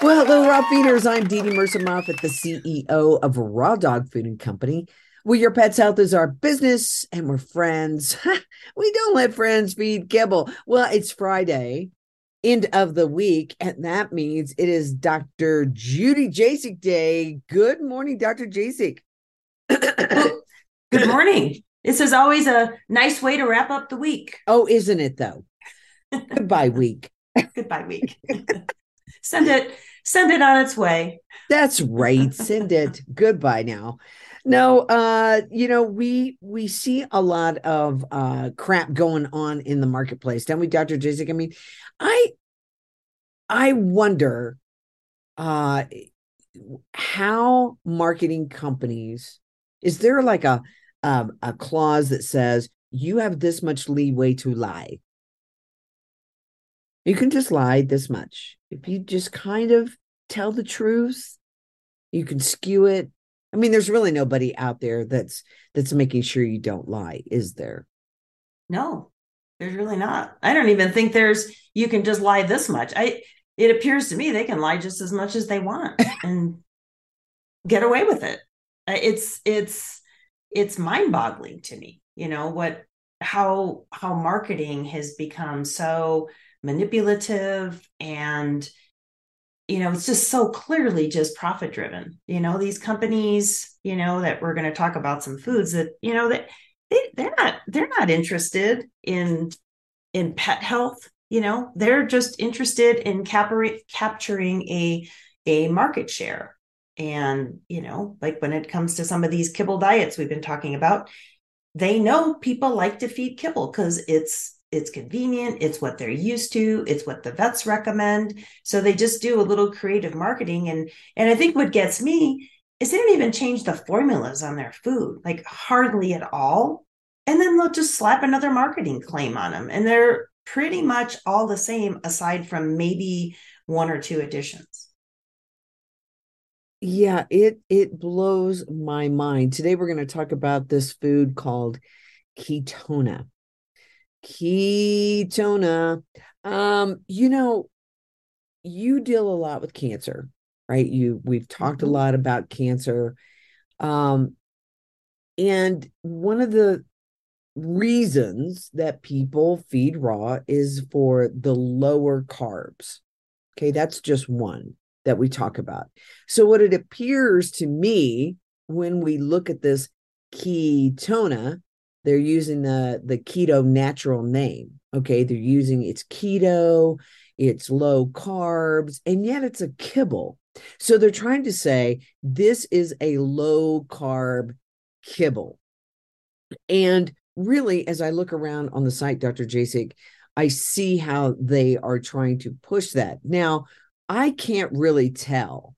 Well, hello, Raw Feeders. I'm DeDe Murcer Moffett, the CEO of Raw Dog Food and Company. Well, your pet's health is our business and we're friends. we don't let friends feed kibble. Well, it's Friday, end of the week, and that means it is Dr. Judy Jasek Day. Good morning, Dr. Jasek. Good morning. This is always a nice way to wrap up the week. Oh, isn't it though? Goodbye, week. Goodbye, week. send it, send it on its way. That's right. Send it. Goodbye now. No, uh, you know, we we see a lot of uh crap going on in the marketplace, don't we, Dr. Jasek? I mean, I I wonder uh how marketing companies is there like a um, a clause that says you have this much leeway to lie you can just lie this much. If you just kind of tell the truth, you can skew it. I mean, there's really nobody out there that's that's making sure you don't lie, is there? No, there's really not. I don't even think there's you can just lie this much. I it appears to me they can lie just as much as they want and get away with it. It's it's it's mind-boggling to me, you know, what how how marketing has become so manipulative and you know it's just so clearly just profit driven you know these companies you know that we're going to talk about some foods that you know that they, they're not they're not interested in in pet health you know? They're just interested in capturing capturing a a market share. And you know like when it comes to some of these kibble diets we've been talking about they know people like to feed kibble because it's it's convenient it's what they're used to it's what the vets recommend. So they just do a little creative marketing. And and i think what gets me is they don't even change the formulas on their food like hardly at all. And then they'll just slap another marketing claim on them and they're pretty much all the same aside from maybe one or two additions. Yeah it it blows my mind. Today we're going to talk about this food called ketona ketona. Um you know you deal a lot with cancer right? You we've talked mm-hmm. a lot about cancer. Um and one of the reasons that people feed raw is for the lower carbs. Okay that's just one that we talk about. So what it appears to me when we look at this ketona they're using the the keto natural name okay? They're using it's keto it's low carbs and yet it's a kibble. So they're trying to say this is a low carb kibble. And really as i look around on the site dr jasek i see how they are trying to push that. Now i can't really tell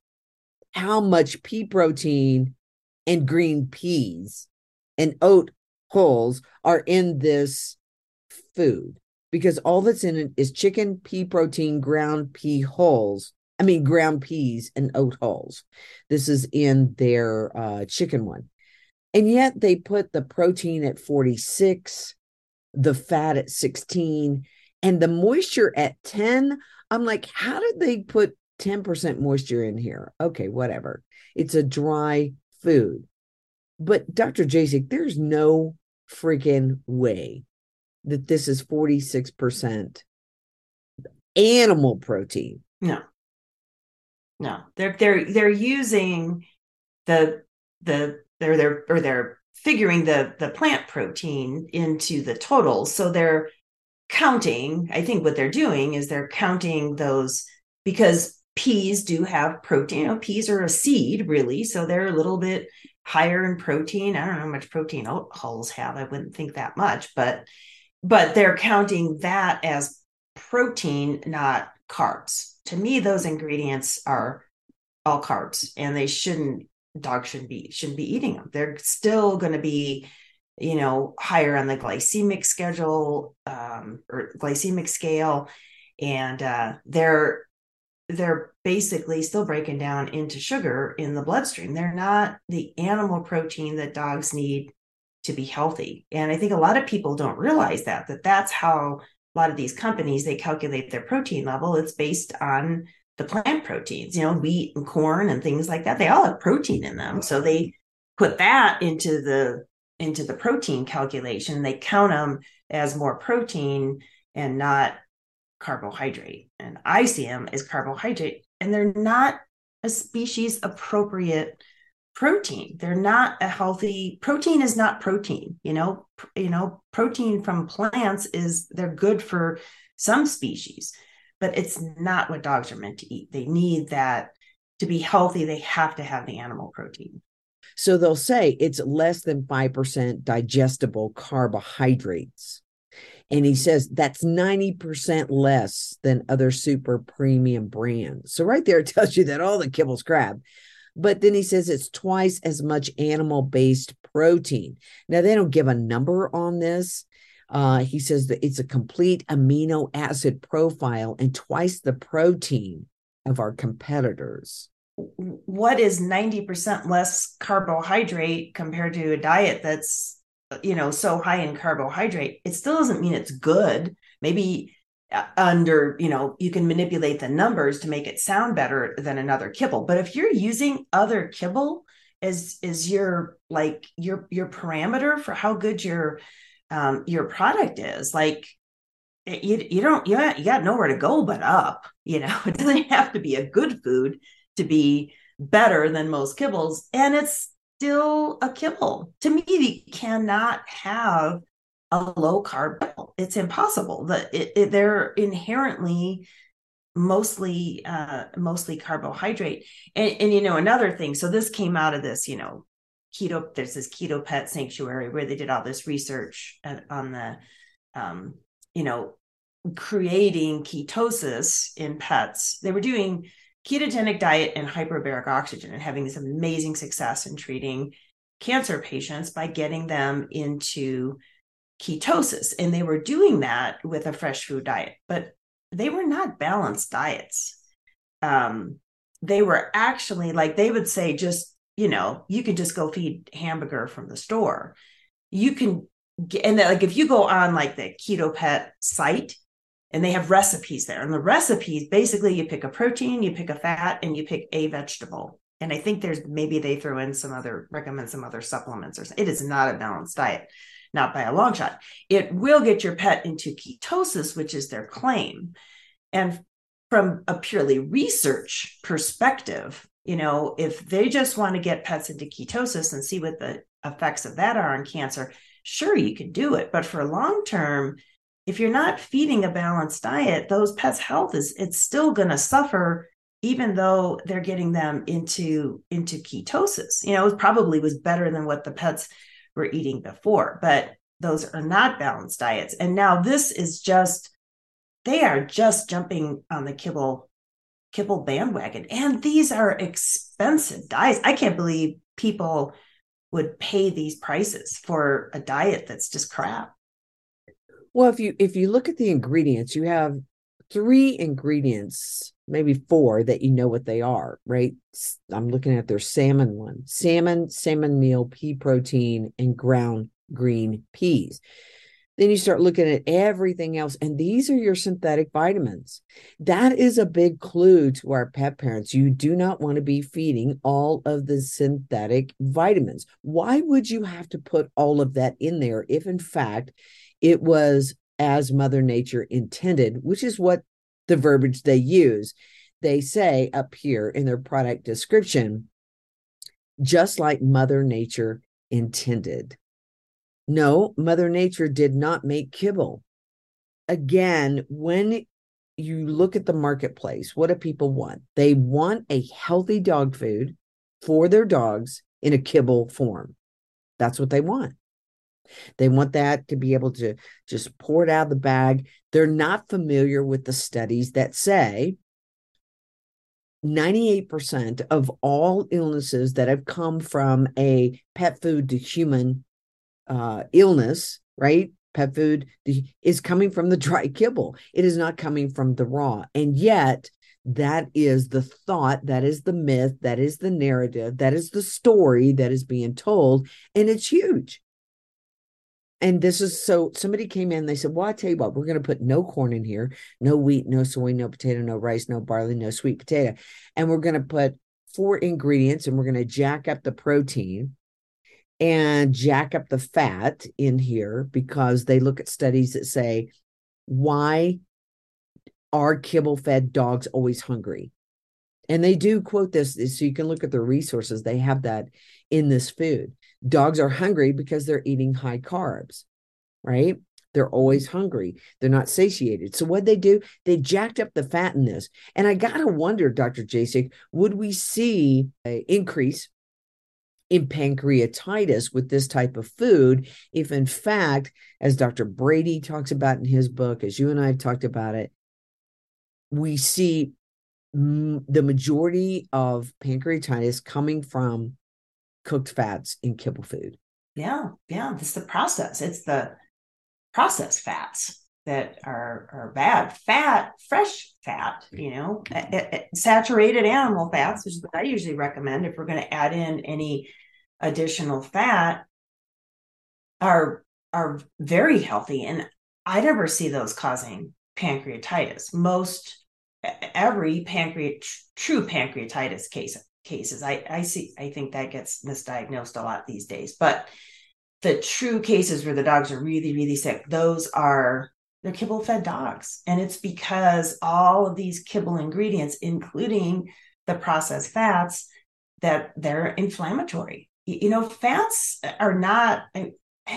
how much pea protein and green peas and oat hulls are in this food because all that's in it is chicken, pea protein, ground pea hulls. I mean, ground peas and oat hulls. This is in their uh, chicken one. And yet they put the protein at 46, the fat at 16, and the moisture at 10. I'm like, how did they put 10% moisture in here? Okay, whatever. It's a dry food. But Dr. Jasek, there's no freaking way that this is 46% animal protein. No. No. They're they're they're using the the they're they're or they're figuring the the plant protein into the total. So they're counting, I think what they're doing is they're counting those because peas do have protein. You know, peas are a seed, really. So they're a little bit higher in protein. I don't know how much protein oat hulls have. I wouldn't think that much, but but they're counting that as protein, not carbs. to me those ingredients are all carbs and they shouldn't dogs shouldn't be shouldn't be eating them they're still going to be you know higher on the glycemic schedule um, or glycemic scale and uh, they're they're basically still breaking down into sugar in the bloodstream. They're not the animal protein that dogs need to be healthy. And i think a lot of people don't realize that that that's how a lot of these companies they calculate their protein level. It's based on the plant proteins you know wheat and corn and things like that. They all have protein in them. So they put that into the into the protein calculation. They count them as more protein and not carbohydrate and i see them as carbohydrate and they're not a species appropriate protein. They're not a healthy protein is not protein you know? You know protein from plants is they're good for some species but it's not what dogs are meant to eat. They need that to be healthy. They have to have the animal protein. So they'll say it's less than 5% digestible carbohydrates and he says that's 90% less than other super premium brands so right there it tells you that all the kibbles crap but then he says it's twice as much animal based protein. Now, they don't give a number on this. Uh, he says that it's a complete amino acid profile and twice the protein of our competitors. What is 90% less carbohydrate compared to a diet that's, you know, so high in carbohydrate? It still doesn't mean it's good. Maybe under you know you can manipulate the numbers to make it sound better than another kibble but if you're using other kibble as is your like your your parameter for how good your um your product is like you, you don't you got, you got nowhere to go but up you know it doesn't have to be a good food to be better than most kibbles and it's still a kibble to me you cannot have a low carb meal. It's impossible. That they're inherently mostly uh mostly carbohydrate and, and you know another thing so this came out of this you know keto there's this keto pet sanctuary where they did all this research on the um you know creating ketosis in pets they were doing ketogenic diet and hyperbaric oxygen and having this amazing success in treating cancer patients by getting them into ketosis. And they were doing that with a fresh food diet, but they were not balanced diets. Um, they were actually like they would say, just, you know, you can just go feed hamburger from the store. You can get, and like if you go on like the keto pet site, and they have recipes there. And the recipes basically you pick a protein, you pick a fat, and you pick a vegetable. And I think there's maybe they throw in some other recommend some other supplements or something. It is not a balanced diet not by a long shot. It will get your pet into ketosis, which is their claim. And from a purely research perspective, you know, if they just want to get pets into ketosis and see what the effects of that are on cancer, sure, you can do it. But for long term, if you're not feeding a balanced diet, those pets' health is it's still going to suffer even though they're getting them into into ketosis you know it probably was better than what the pets were eating before, but those are not balanced diets. And now this is just, they are just jumping on the kibble kibble bandwagon. And these are expensive diets. I can't believe people would pay these prices for a diet that's just crap. Well, if you if you look at the ingredients, you have three ingredients, maybe four that you know what they are, right? I'm looking at their salmon one salmon, salmon meal, pea protein, and ground green peas. Then you start looking at everything else, and these are your synthetic vitamins. That is a big clue to our pet parents. You do not want to be feeding all of the synthetic vitamins. Why would you have to put all of that in there if, in fact, it was as Mother Nature intended, which is what the verbiage they use. They say up here in their product description, just like Mother Nature intended. No, Mother Nature did not make kibble. Again, when you look at the marketplace, what do people want? They want a healthy dog food for their dogs in a kibble form. That's what they want. They want that to be able to just pour it out of the bag. They're not familiar with the studies that say 98% of all illnesses that have come from a pet food to human uh, illness, right? Pet food is coming from the dry kibble. It is not coming from the raw. And yet, that is the thought, that is the myth, that is the narrative, that is the story that is being told. And it's huge. And this is so somebody came in, they said, Well, I tell you what, we're going to put no corn in here, no wheat, no soy, no potato, no rice, no barley, no sweet potato. And we're going to put four ingredients and we're going to jack up the protein and jack up the fat in here because they look at studies that say, Why are kibble fed dogs always hungry? And they do quote this, so you can look at the resources. They have that in this food. Dogs are hungry because they're eating high carbs, right? They're always hungry. They're not satiated. So what they do, they jacked up the fat in this. And I gotta wonder, Dr. Jasek, would we see an increase in pancreatitis with this type of food if in fact, as Dr. Brady talks about in his book, as you and I have talked about it, we see the majority of pancreatitis coming from cooked fats in kibble food. Yeah, yeah. It's the process. It's the processed fats that are are bad. Fat, fresh fat, you know, saturated animal fats, which is what I usually recommend if we're going to add in any additional fat, are are very healthy, and I never see those causing pancreatitis. Most every pancreat true pancreatitis case cases. I, I see, I think that gets misdiagnosed a lot these days. But the true cases where the dogs are really, really sick, those are they're kibble fed dogs. And it's because all of these kibble ingredients, including the processed fats, that they're inflammatory. You know, fats are not, I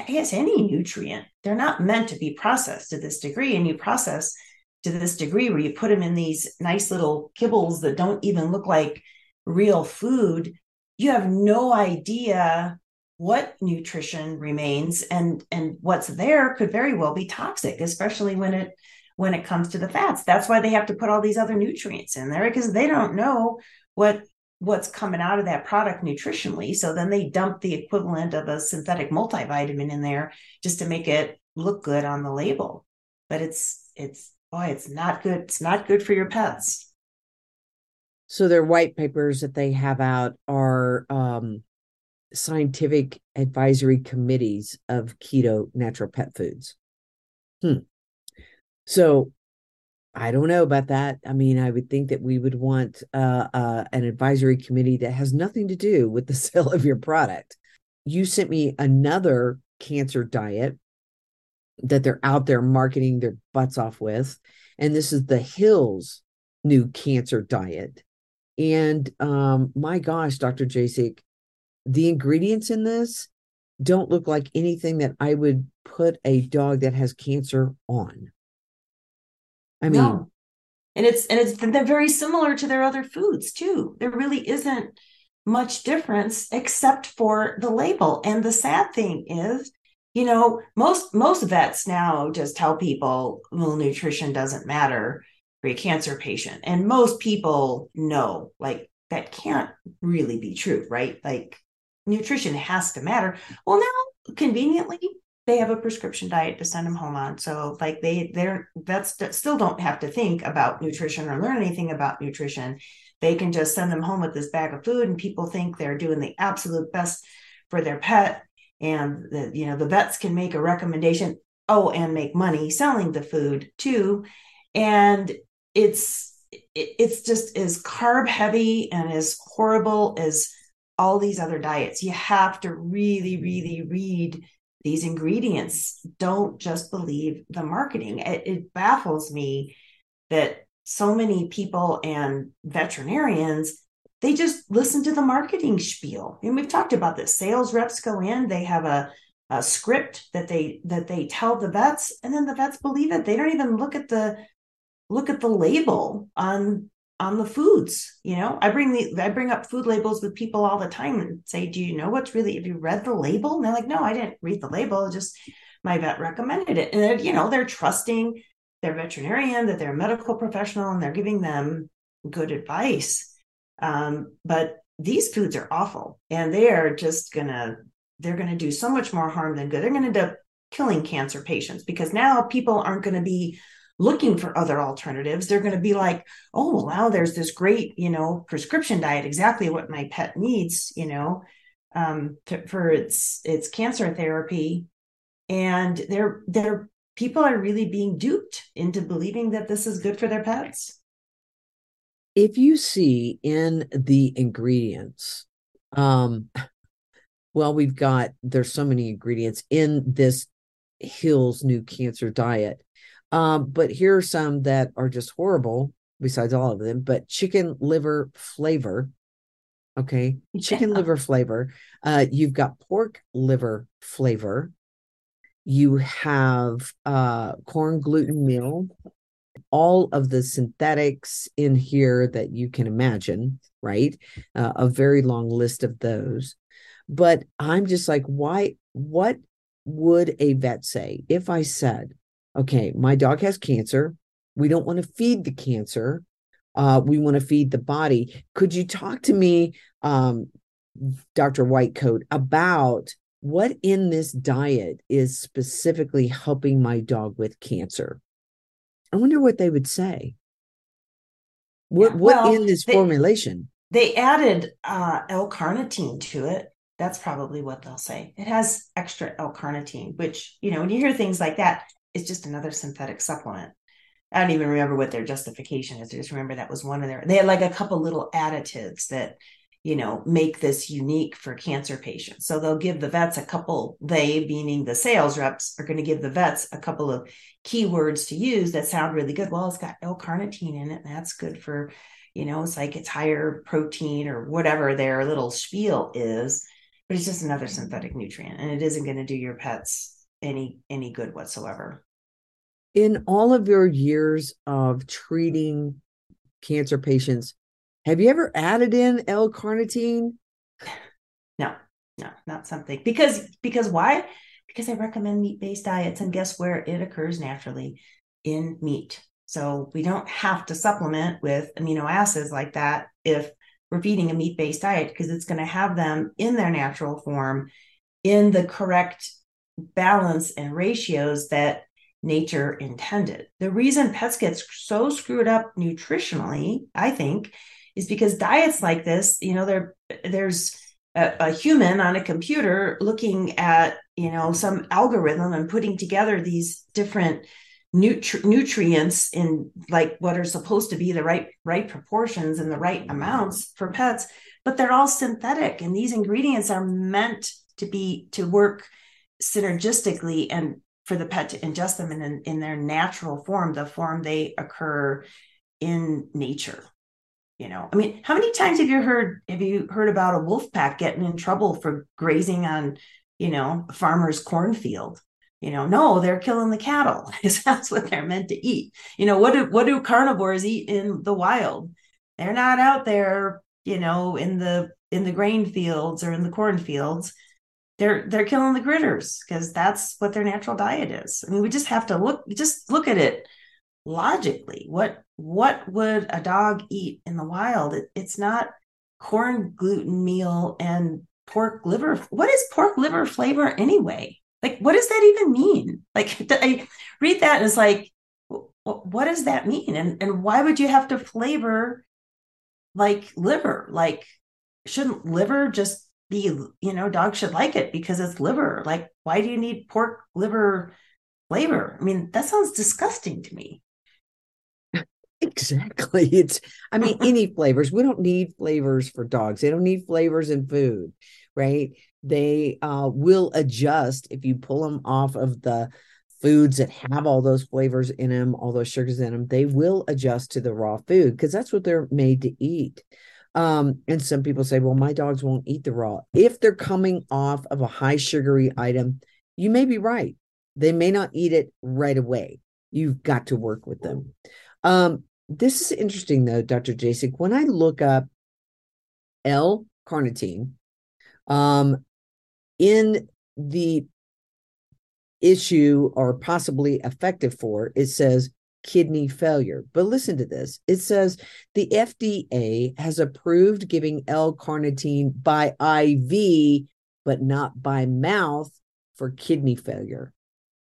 guess, any nutrient. They're not meant to be processed to this degree. And you process to this degree where you put them in these nice little kibbles that don't even look like real food, you have no idea what nutrition remains and and what's there could very well be toxic especially when it when it comes to the fats. That's why they have to put all these other nutrients in there because they don't know what what's coming out of that product nutritionally. So then they dump the equivalent of a synthetic multivitamin in there just to make it look good on the label. But it's it's boy it's not good it's not good for your pets so their white papers that they have out are um, scientific advisory committees of keto natural pet foods. Hmm. So I don't know about that. I mean, I would think that we would want uh, uh, an advisory committee that has nothing to do with the sale of your product. You sent me another cancer diet that they're out there marketing their butts off with. And this is the Hills new cancer diet. And um, my gosh, Dr. Jasek, the ingredients in this don't look like anything that I would put a dog that has cancer on. I mean, no. and it's and it's they're very similar to their other foods too. There really isn't much difference except for the label. And the sad thing is, you know, most most vets now just tell people, well, nutrition doesn't matter for a cancer patient. And most people know like that can't really be true, right? Like nutrition has to matter. Well, now conveniently they have a prescription diet to send them home on. So like they they're vets still don't have to think about nutrition or learn anything about nutrition. They can just send them home with this bag of food and people think they're doing the absolute best for their pet and the you know the vets can make a recommendation oh and make money selling the food too and it's it's just as carb heavy and as horrible as all these other diets. You have to really, really read these ingredients. Don't just believe the marketing. It, it baffles me that so many people and veterinarians they just listen to the marketing spiel. And we've talked about this. Sales reps go in, they have a, a script that they that they tell the vets, and then the vets believe it. They don't even look at the look at the label on on the foods you know? I bring the i bring up food labels with people all the time and say do you know what's really have you read the label? And they're like no i didn't read the label. Just my vet recommended it. And you know they're trusting their veterinarian that they're a medical professional and they're giving them good advice. Um, but these foods are awful and they are just gonna they're gonna do so much more harm than good. They're gonna end up killing cancer patients because now people aren't to be looking for other alternatives. They're going to be like, oh, well, there's this great, you know, prescription diet, exactly what my pet needs, you know, um, to, for its its cancer therapy. And they're they're people are really being duped into believing that this is good for their pets. If you see in the ingredients, um, well, we've got there's so many ingredients in this Hill's new cancer diet. Um, but here are some that are just horrible, besides all of them. But chicken liver flavor, okay, chicken yeah. liver flavor. Uh, you've got pork liver flavor. You have uh, corn gluten meal, all of the synthetics in here that you can imagine, right? Uh, a very long list of those. But I'm just like, why? What would a vet say if I said, okay, my dog has cancer. We don't want to feed the cancer. Uh, we want to feed the body. Could you talk to me, um, Dr. Whitecoat, about what in this diet is specifically helping my dog with cancer? I wonder what they would say. What, yeah, well, what in this they, formulation? They added uh, L-carnitine to it that's probably what they'll say. It has extra L-carnitine, which, you know, when you hear things like that, it's just another synthetic supplement. I don't even remember what their justification is. I just remember that was one of their, they had like a couple little additives that, you know, make this unique for cancer patients. So they'll give the vets a couple, they meaning the sales reps are going to give the vets a couple of keywords to use that sound really good. Well, it's got L-carnitine in it, and that's good for, you know, it's like it's higher protein or whatever their little spiel is but it's just another synthetic nutrient and it isn't going to do your pets any any good whatsoever. In all of your years of treating cancer patients have you ever added in l-carnitine? No no not something. Because because why? Because i recommend meat-based diets and guess where? It occurs naturally in meat. So we don't have to supplement with amino acids like that if we're feeding a meat based diet because it's going to have them in their natural form in the correct balance and ratios that nature intended. The reason pets get so screwed up nutritionally, I think, is because diets like this, you know, there there's a, a, human on a computer looking at, you know, some algorithm and putting together these different nutri- nutrients in like what are supposed to be the right right proportions and the right amounts for pets but they're all synthetic and these ingredients are meant to be to work synergistically and for the pet to ingest them in, in their natural form the form they occur in nature you know? I mean how many times have you heard have you heard about a wolf pack getting in trouble for grazing on you know a farmer's cornfield? You know no they're killing the cattle. Because that's what they're meant to eat. You know what do what do carnivores eat in the wild? They're not out there you know in the in the grain fields or in the corn fields they're they're killing the critters because that's what their natural diet is i mean we just have to look just look at it logically what what would a dog eat in the wild it, it's not corn gluten meal and pork liver what is pork liver flavor anyway like, what does that even mean? Like, I read that and it's like, what does that mean? And and why would you have to flavor like liver? Like, shouldn't liver just be, you know, dogs should like it because it's liver. Like, why do you need pork liver flavor? I mean, that sounds disgusting to me. Exactly. It's, I mean, any flavors. We don't need flavors for dogs. They don't need flavors in food, right? they uh, will adjust if you pull them off of the foods that have all those flavors in them, all those sugars in them, they will adjust to the raw food because that's what they're made to eat. Um, and some people say, well, my dogs won't eat the raw. If they're coming off of a high sugary item, you may be right. They may not eat it right away. You've got to work with them. Um, this is interesting though, Dr. Jasek. When I look up L carnitine, um, in the issue or possibly effective for, it says kidney failure. But listen to this it says the FDA has approved giving L carnitine by IV, but not by mouth for kidney failure.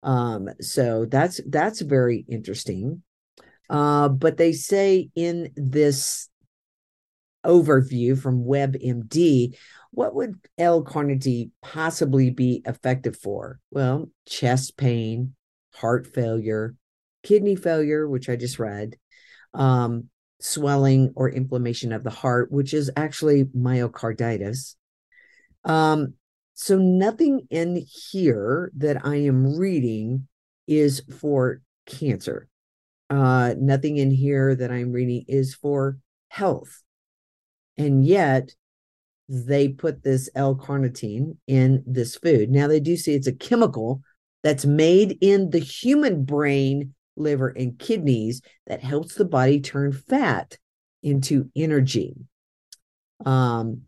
Um, so that's that's very interesting. Uh, but they say in this overview from WebMD, what would L-carnitine possibly be effective for? Well, chest pain, heart failure, kidney failure, which I just read, um, swelling or inflammation of the heart, which is actually myocarditis. Um, so nothing in here that I am reading is for cancer. Uh, nothing in here that I'm reading is for health. And yet they put this L-carnitine in this food. Now they do say it's a chemical that's made in the human brain, liver, and kidneys that helps the body turn fat into energy. Um,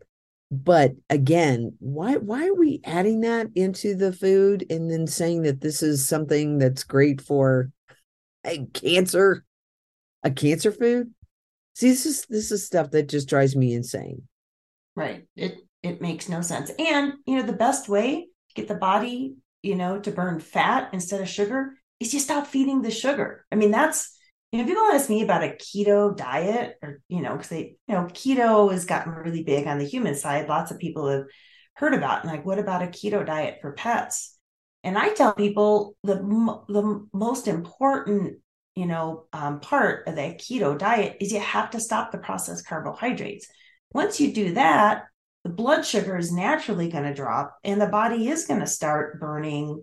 but again, why why are we adding that into the food and then saying that this is something that's great for a cancer, a cancer food? See, this is this is stuff that just drives me insane. Right. It it makes no sense. And you know, the best way to get the body you know, to burn fat instead of sugar is you stop feeding the sugar. I mean, that's, you know, people ask me about a keto diet or, you know, because they, you know, keto has gotten really big on the human side. Lots of people have heard about, and like, what about a keto diet for pets? And I tell people the, the most important, you know, um, part of that keto diet is you have to stop the processed carbohydrates. Once you do that, the blood sugar is naturally going to drop and the body is going to start burning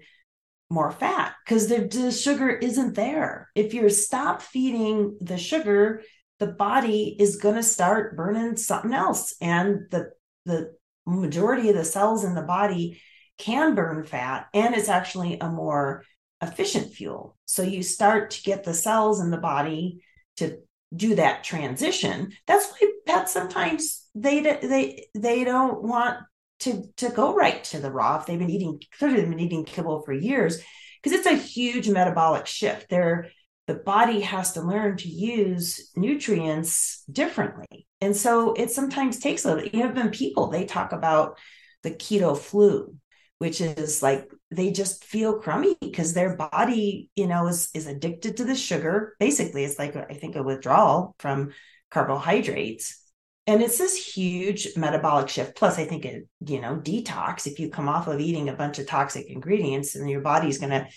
more fat because the, sugar isn't there. If you stop feeding the sugar, the body is going to start burning something else. And the, the majority of the cells in the body can burn fat, and it's actually a more efficient fuel. So you start to get the cells in the body to do that transition. That's why pets sometimes they they they don't want to to go right to the raw if they've been eating clearly they've been eating kibble for years because it's a huge metabolic shift. There, the body has to learn to use nutrients differently, and so it sometimes takes a little. You have been people they talk about the keto flu, which is like they just feel crummy because their body, you know, is is addicted to the sugar. Basically, it's like I think a withdrawal from carbohydrates and it's this huge metabolic shift plus i think it you know detox. If you come off of eating a bunch of toxic ingredients and your body's going to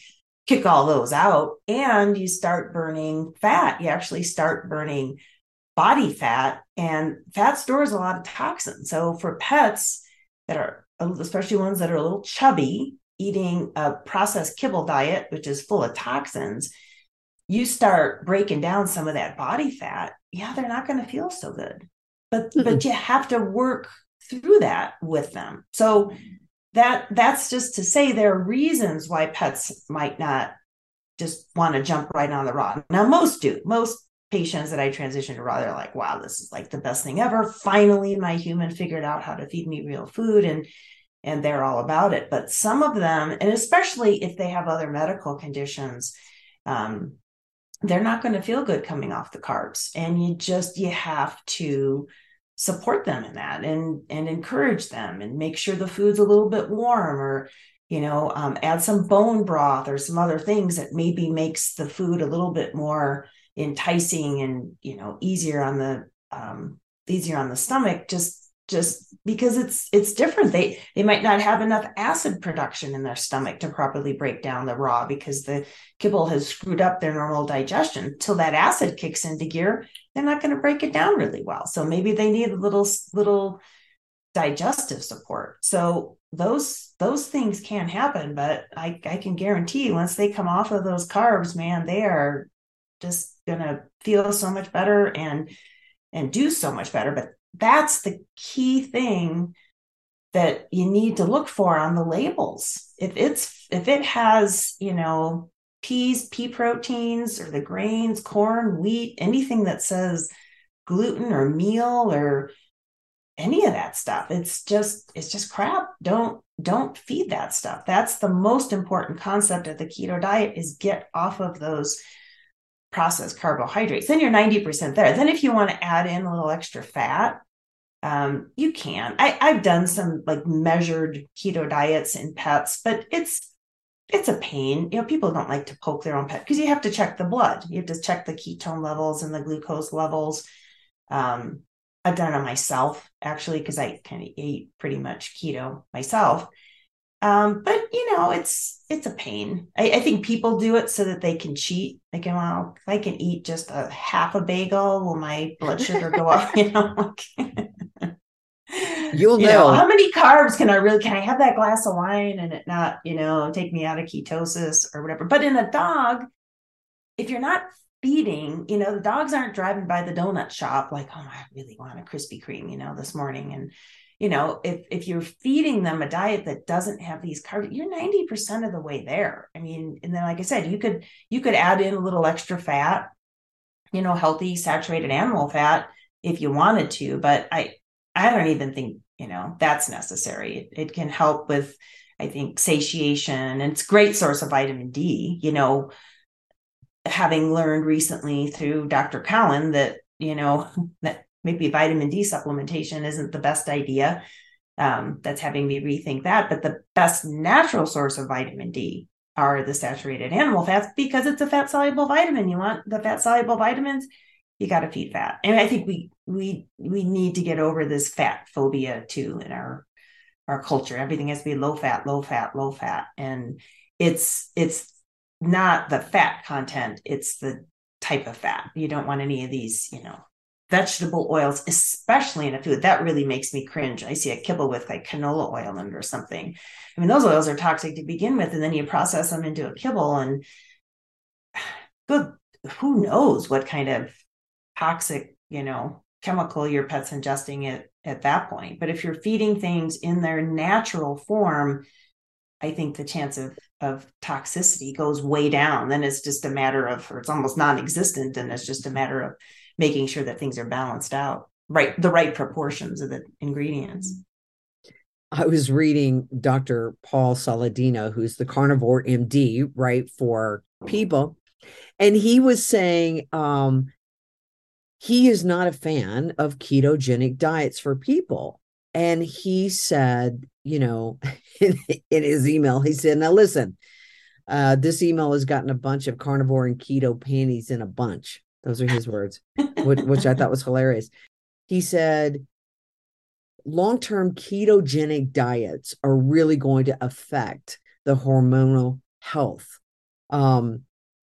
kick all those out and you start burning fat. You actually start burning body fat and fat stores a lot of toxins. So for pets that are especially ones that are a little chubby eating a processed kibble diet which is full of toxins you start breaking down some of that body fat yeah they're not going to feel so good but mm-hmm. but you have to work through that with them. So that that's just to say there are reasons why pets might not just want to jump right on the raw. Now most do. Most patients that i transition to raw they're like wow this is like the best thing ever. Finally my human figured out how to feed me real food and and they're all about it. But some of them and especially if they have other medical conditions um, they're not going to feel good coming off the carbs. And you just you have to support them in that and and encourage them and make sure the food's a little bit warm or you know um, add some bone broth or some other things that maybe makes the food a little bit more enticing and you know easier on the um, easier on the stomach. Just just because it's it's different. They they might not have enough acid production in their stomach to properly break down the raw because the kibble has screwed up their normal digestion. Till that acid kicks into gear they're not going to break it down really well. So maybe they need a little little digestive support. So those those things can happen but i i can guarantee once they come off of those carbs man they are just going to feel so much better and and do so much better. But that's the key thing that you need to look for on the labels. If it's if it has, you know, peas, pea proteins or the grains, corn, wheat, anything that says gluten or meal or any of that stuff, it's just it's just crap. Don't don't feed that stuff. That's the most important concept of the keto diet is get off of those processed carbohydrates, then you're 90% there. Then if you want to add in a little extra fat, um, you can. I, I've done some like measured keto diets in pets, but it's it's a pain. You know, people don't like to poke their own pet because you have to check the blood. You have to check the ketone levels and the glucose levels. Um, I've done it myself actually because I kind of ate pretty much keto myself. Um, but you know, it's it's a pain. I, I, think people do it so that they can cheat. Can, well, if I can eat just a half a bagel, will my blood sugar go up? You know, you'll you know. know. how many carbs can I really can I have that glass of wine and it not, you know, take me out of ketosis or whatever. But in a dog, if you're not feeding, you know, the dogs aren't driving by the donut shop like, oh, I really want a Krispy Kreme, you know, this morning. And you know, if if you're feeding them a diet that doesn't have these carbs, you're 90% of the way there. I mean, and then like I said, you could you could add in a little extra fat, you know, healthy saturated animal fat if you wanted to, but I I don't even think, you know, that's necessary. It, it can help with I think satiation and it's great source of vitamin D, you know, having learned recently through Dr. Cowan that, you know, that maybe vitamin D supplementation isn't the best idea. Um, that's having me rethink that. But the best natural source of vitamin D are the saturated animal fats because it's a fat soluble vitamin. You want the fat soluble vitamins, you got to feed fat. And I think we we we need to get over this fat phobia too in our our culture. Everything has to be low fat, low fat, low fat, and it's it's not the fat content; it's the type of fat. You don't want any of these, you know, vegetable oils, especially in a food, that really makes me cringe. I see a kibble with like canola oil in it or something. I mean, those oils are toxic to begin with, and then you process them into a kibble, and good, who knows what kind of toxic, you know, chemical your pet's ingesting it at that point. But if you're feeding things in their natural form, I think the chance of of toxicity goes way down. Then it's just a matter of, or it's almost non-existent, and it's just a matter of making sure that things are balanced out right the right proportions of the ingredients I was reading Dr. Paul Saladino, who's the carnivore MD, right, for people. And he was saying um, he is not a fan of ketogenic diets for people. And he said, you know, in, in his email, he said, now listen, uh, this email has gotten a bunch of carnivore and keto panties in a bunch. Those are his words, which, which I thought was hilarious. He said, long term ketogenic diets are really going to affect the hormonal health um,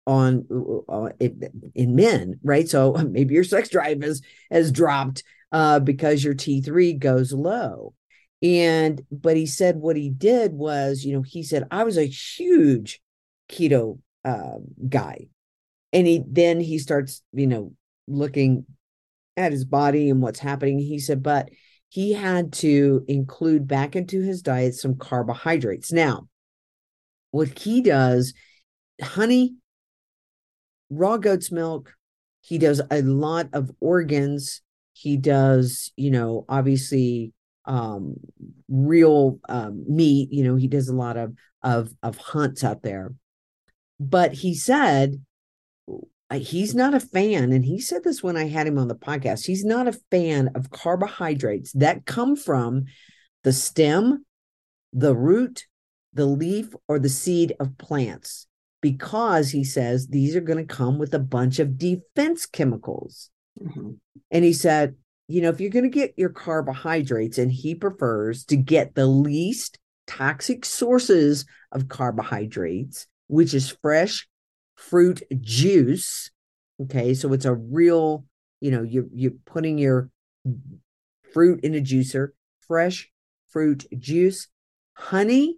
on uh, in men, right? So maybe your sex drive has has dropped uh, because your T3 goes low. And but he said what he did was, you know, he said I was a huge keto uh, guy and he then he starts you know looking at his body and what's happening. He said but he had to include back into his diet some carbohydrates. Now what he does honey raw goat's milk he does a lot of organs. He does you know obviously um real um meat you know he does a lot of of of hunts out there. But he said he's not a fan, and he said this when I had him on the podcast. He's not a fan of carbohydrates that come from the stem, the root, the leaf, or the seed of plants because he says these are going to come with a bunch of defense chemicals. Mm-hmm. And he said, you know, if you're going to get your carbohydrates, and he prefers to get the least toxic sources of carbohydrates, which is fresh fruit juice. Okay, so it's a real, you know, you're you're putting your fruit in a juicer, fresh fruit juice, honey,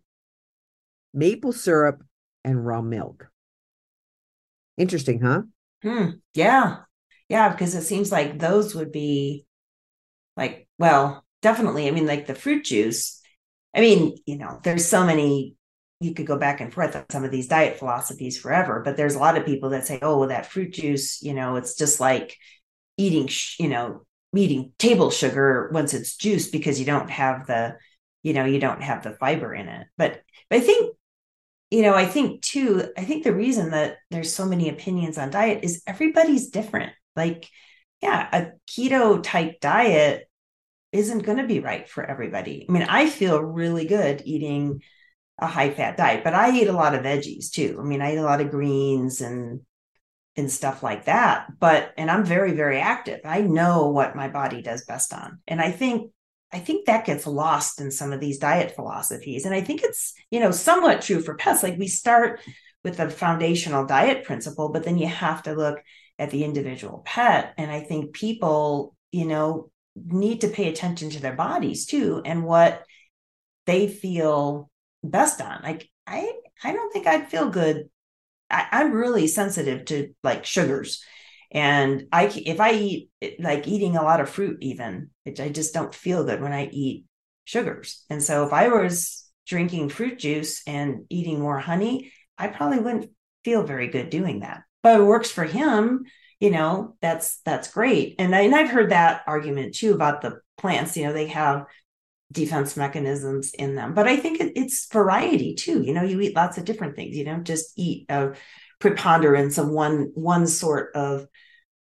maple syrup, and raw milk. Interesting, huh? Hmm. Yeah. Yeah, because it seems like those would be like, well, definitely. I mean, like the fruit juice. I mean, you know, there's so many you could go back and forth on some of these diet philosophies forever but there's a lot of people that say oh well that fruit juice you know it's just like eating you know eating table sugar once it's juice because you don't have the you know you don't have the fiber in it but, but i think you know, I think too, I think the reason that there's so many opinions on diet is everybody's different. Like, yeah, a keto type diet isn't going to be right for everybody. I mean, I feel really good eating a high fat diet, but I eat a lot of veggies too. I mean, I eat a lot of greens and and stuff like that. But and I'm very very active. I know what my body does best on. And I think I think that gets lost in some of these diet philosophies. And I think it's, you know, somewhat true for pets. Like we start with a foundational diet principle, but then you have to look at the individual pet. And I think people, you know, need to pay attention to their bodies too and what they feel best on. Like I I don't think I'd feel good. I, I'm really sensitive to like sugars and i if i eat eh, like eating a lot of fruit even i just don't feel good when i eat sugars and so if i was drinking fruit juice and eating more honey i probably wouldn't feel very good doing that but it works for him you know that's that's great and, I, and i've heard that argument too about the plants you know they have defense mechanisms in them. But i think it, it's variety too. You know you eat lots of different things. You don't just eat a preponderance of one one sort of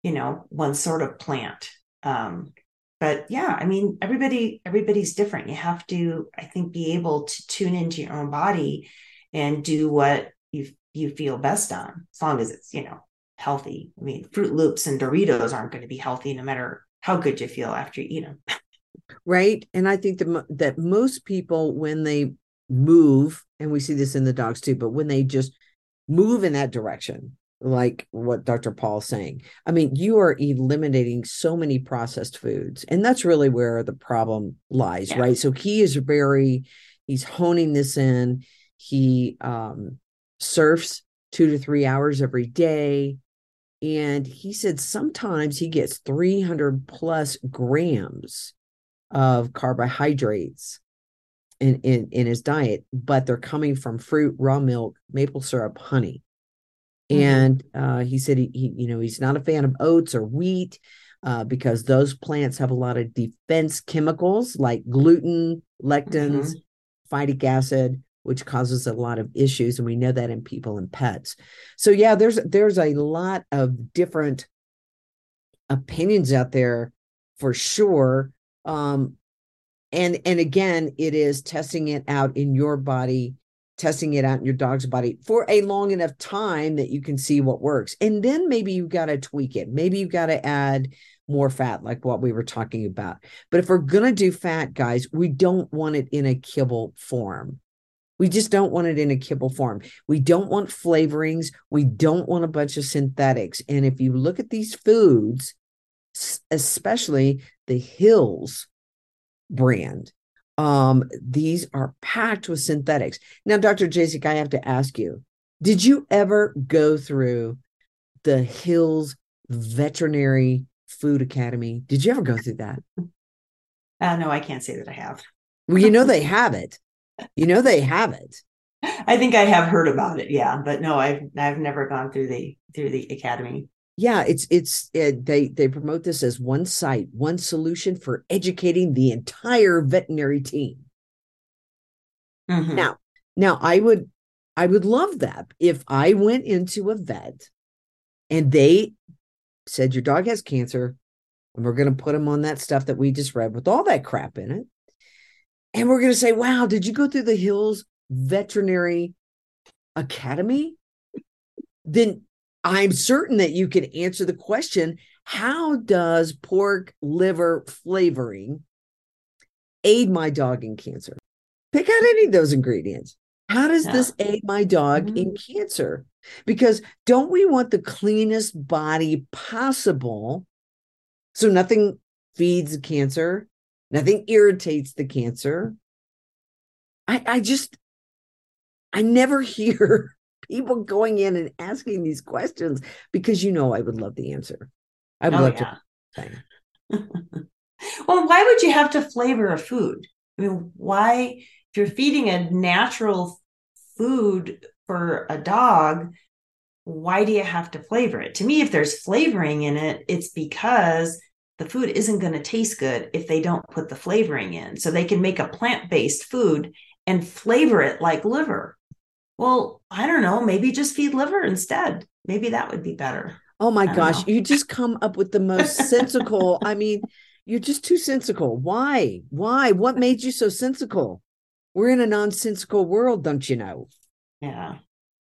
you know one sort of plant. Um but yeah i mean everybody everybody's different. You have to i think be able to tune into your own body and do what you you feel best on as long as it's you know healthy. I mean Froot Loops and doritos aren't going to be healthy no matter how good you feel after you eat them right and i think that that most people when they move and we see this in the dogs too but when they just move in that direction like what Dr. Paul's saying. I mean, you are eliminating so many processed foods, and that's really where the problem lies, yeah. right? So he is very, he's honing this in. He um, surfs two to three hours every day. And he said sometimes he gets 300 plus grams of carbohydrates in, in, in his diet, but they're coming from fruit, raw milk, maple syrup, honey. Mm-hmm. And uh, he said he, he, you know, he's not a fan of oats or wheat uh, because those plants have a lot of defense chemicals like gluten, lectins, mm-hmm. phytic acid, which causes a lot of issues, and we know that in people and pets. So yeah, there's there's a lot of different opinions out there for sure. Um, and and again it is testing it out in your body testing it out in your dog's body for a long enough time that you can see what works and then maybe you've got to tweak it maybe you've got to add more fat like what we were talking about but if we're going to do fat guys we don't want it in a kibble form we just don't want it in a kibble form. We don't want flavorings. We don't want a bunch of synthetics. And if you look at these foods, especially the Hills brand. Um, these are packed with synthetics. Now, Dr. Jasek, I have to ask you, did you ever go through the Hills Veterinary Food Academy? Did you ever go through that? Uh, no, I can't say that I have. well, you know they have it. You know they have it. I think I have heard about it, yeah, but no, I've I've never gone through the through the academy yeah it's it's it, they they promote this as one site one solution for educating the entire veterinary team mm-hmm. now now i would i would love that if i went into a vet and they said your dog has cancer and we're going to put him on that stuff that we just read with all that crap in it and we're going to say wow did you go through the hills veterinary academy then I'm certain that you can answer the question how does pork liver flavoring aid my dog in cancer? Pick out any of those ingredients. How does yeah. this aid my dog mm-hmm. in cancer? Because don't we want the cleanest body possible so nothing feeds the cancer, nothing irritates the cancer? I, I just, I never hear people going in and asking these questions because you know I would love the answer. I would oh, love yeah. to. well, why would you have to flavor a food? I mean, why, if you're feeding a natural food for a dog, why do you have to flavor it? To me, if there's flavoring in it, it's because the food isn't going to taste good if they don't put the flavoring in. So they can make a plant based food and flavor it like liver well, I don't know, maybe just feed liver instead. Maybe that would be better. Oh my gosh, know. you just come up with the most sensical. I mean, you're just too sensical. Why? Why? What made you so sensical? We're in a nonsensical world, don't you know? Yeah,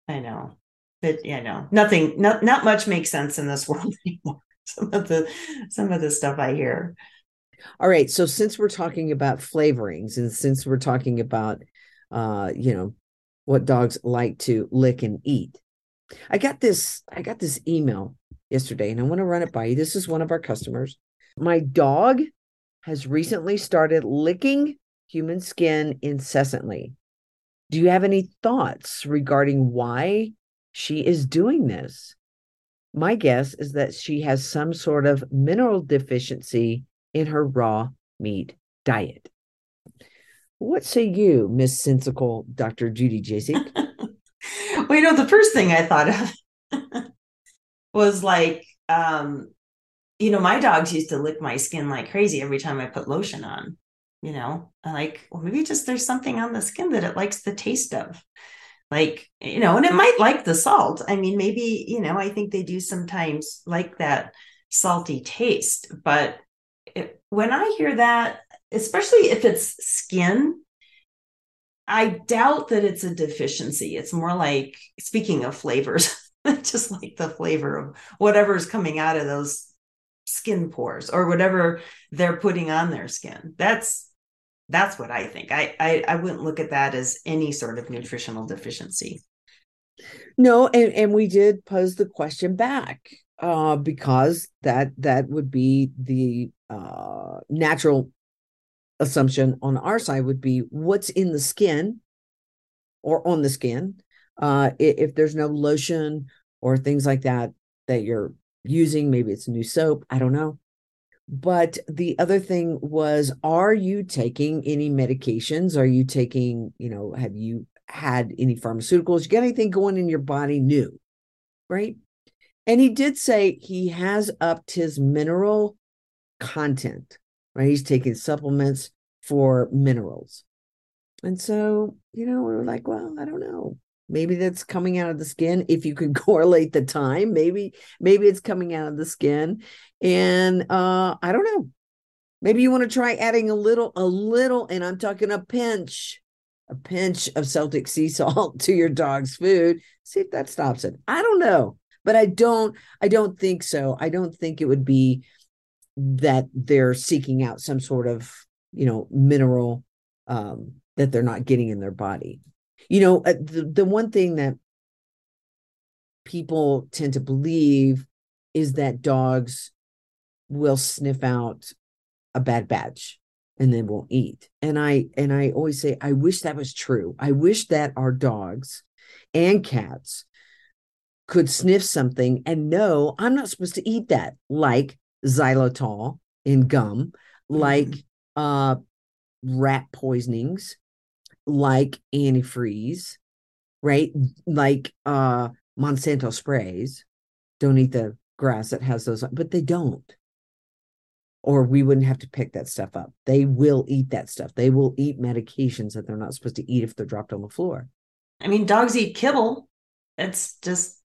I know. But yeah, no, nothing, not not much makes sense in this world anymore. Some of the some of the stuff I hear. All right. So since we're talking about flavorings and since we're talking about uh, you know, what dogs like to lick and eat. I got this, I got this email yesterday and I want to run it by you. This is one of our customers. My dog has recently started licking human skin incessantly. Do you have any thoughts regarding why she is doing this? My guess is that she has some sort of mineral deficiency in her raw meat diet. What say you, Miss Sensical Dr. Judy Jasek? well, you know, the first thing I thought of was like, um, you know, my dogs used to lick my skin like crazy every time I put lotion on. You know, I'm like, well, maybe just there's something on the skin that it likes the taste of. Like, you know, and it might like the salt. I mean, maybe, you know, I think they do sometimes like that salty taste. But it, when I hear that, especially if it's skin, I doubt that it's a deficiency. It's more like, speaking of flavors, just like the flavor of whatever's coming out of those skin pores or whatever they're putting on their skin. That's that's what I think. I, I I wouldn't look at that as any sort of nutritional deficiency. No, and, and we did pose the question back uh, because that that would be the uh, natural assumption on our side would be what's in the skin or on the skin. Uh, if, there's no lotion or things like that that you're using, maybe it's new soap. I don't know. But the other thing was, are you taking any medications? Are you taking, you know, have you had any pharmaceuticals? You got anything going in your body new? Right. And he did say he has upped his mineral content, right? He's taking supplements for minerals. And so, you know, we were like, well, I don't know. Maybe that's coming out of the skin. If you could correlate the time, maybe, maybe it's coming out of the skin. And uh, I don't know. Maybe you want to try adding a little, a little, and I'm talking a pinch, a pinch of Celtic sea salt to your dog's food. See if that stops it. I don't know. But I don't, I don't think so. I don't think it would be that they're seeking out some sort of, you know, mineral um, that they're not getting in their body. You know, uh, the, the one thing that people tend to believe is that dogs will sniff out a bad batch and then won't eat. And I and I always say I wish that was true. I wish that our dogs and cats could sniff something and know I'm not supposed to eat that, like xylitol in gum, like mm-hmm. uh rat poisonings, like antifreeze, right? Like uh Monsanto sprays. Don't eat the grass that has those, but they don't. Or we wouldn't have to pick that stuff up. They will eat that stuff. They will eat medications that they're not supposed to eat if they're dropped on the floor. I mean, dogs eat kibble. It's just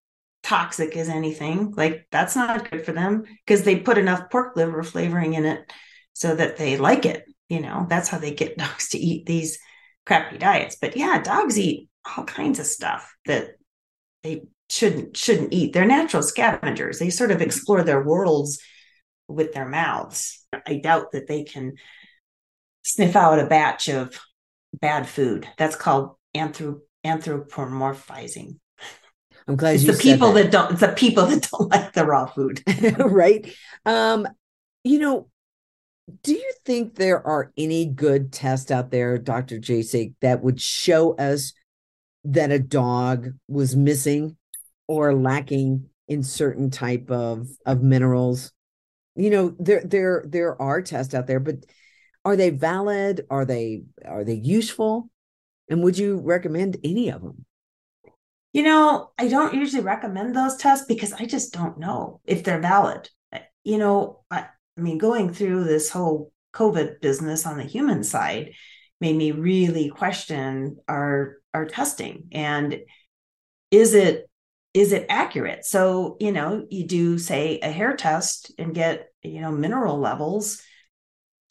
toxic as anything. Like that's not good for them because they put enough pork liver flavoring in it so that they like it. You know, that's how they get dogs to eat these crappy diets. But yeah, dogs eat all kinds of stuff that they shouldn't shouldn't eat. They're natural scavengers. They sort of explore their worlds with their mouths. I doubt that they can sniff out a batch of bad food. That's called anthrop- anthropomorphizing. I'm glad it's the people that. that. don't. It's the people that don't like the raw food, right? Um, you know, do you think there are any good tests out there, Doctor Jasek, that would show us that a dog was missing or lacking in certain type of of minerals? You know, there there there are tests out there, but are they valid? Are they are they useful? And would you recommend any of them? You know, I don't usually recommend those tests because I just don't know if they're valid. You know, I, I mean, going through this whole COVID business on the human side made me really question our our testing. And is it is it accurate so you know you do say a hair test and get you know mineral levels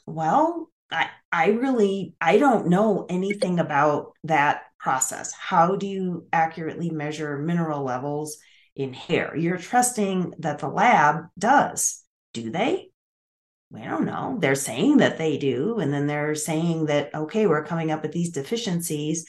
well i i really i don't know anything about that process. How do you accurately measure mineral levels in hair? You're trusting that the lab does. Do they? We don't know. They're saying that they do and then they're saying that okay we're coming up with these deficiencies.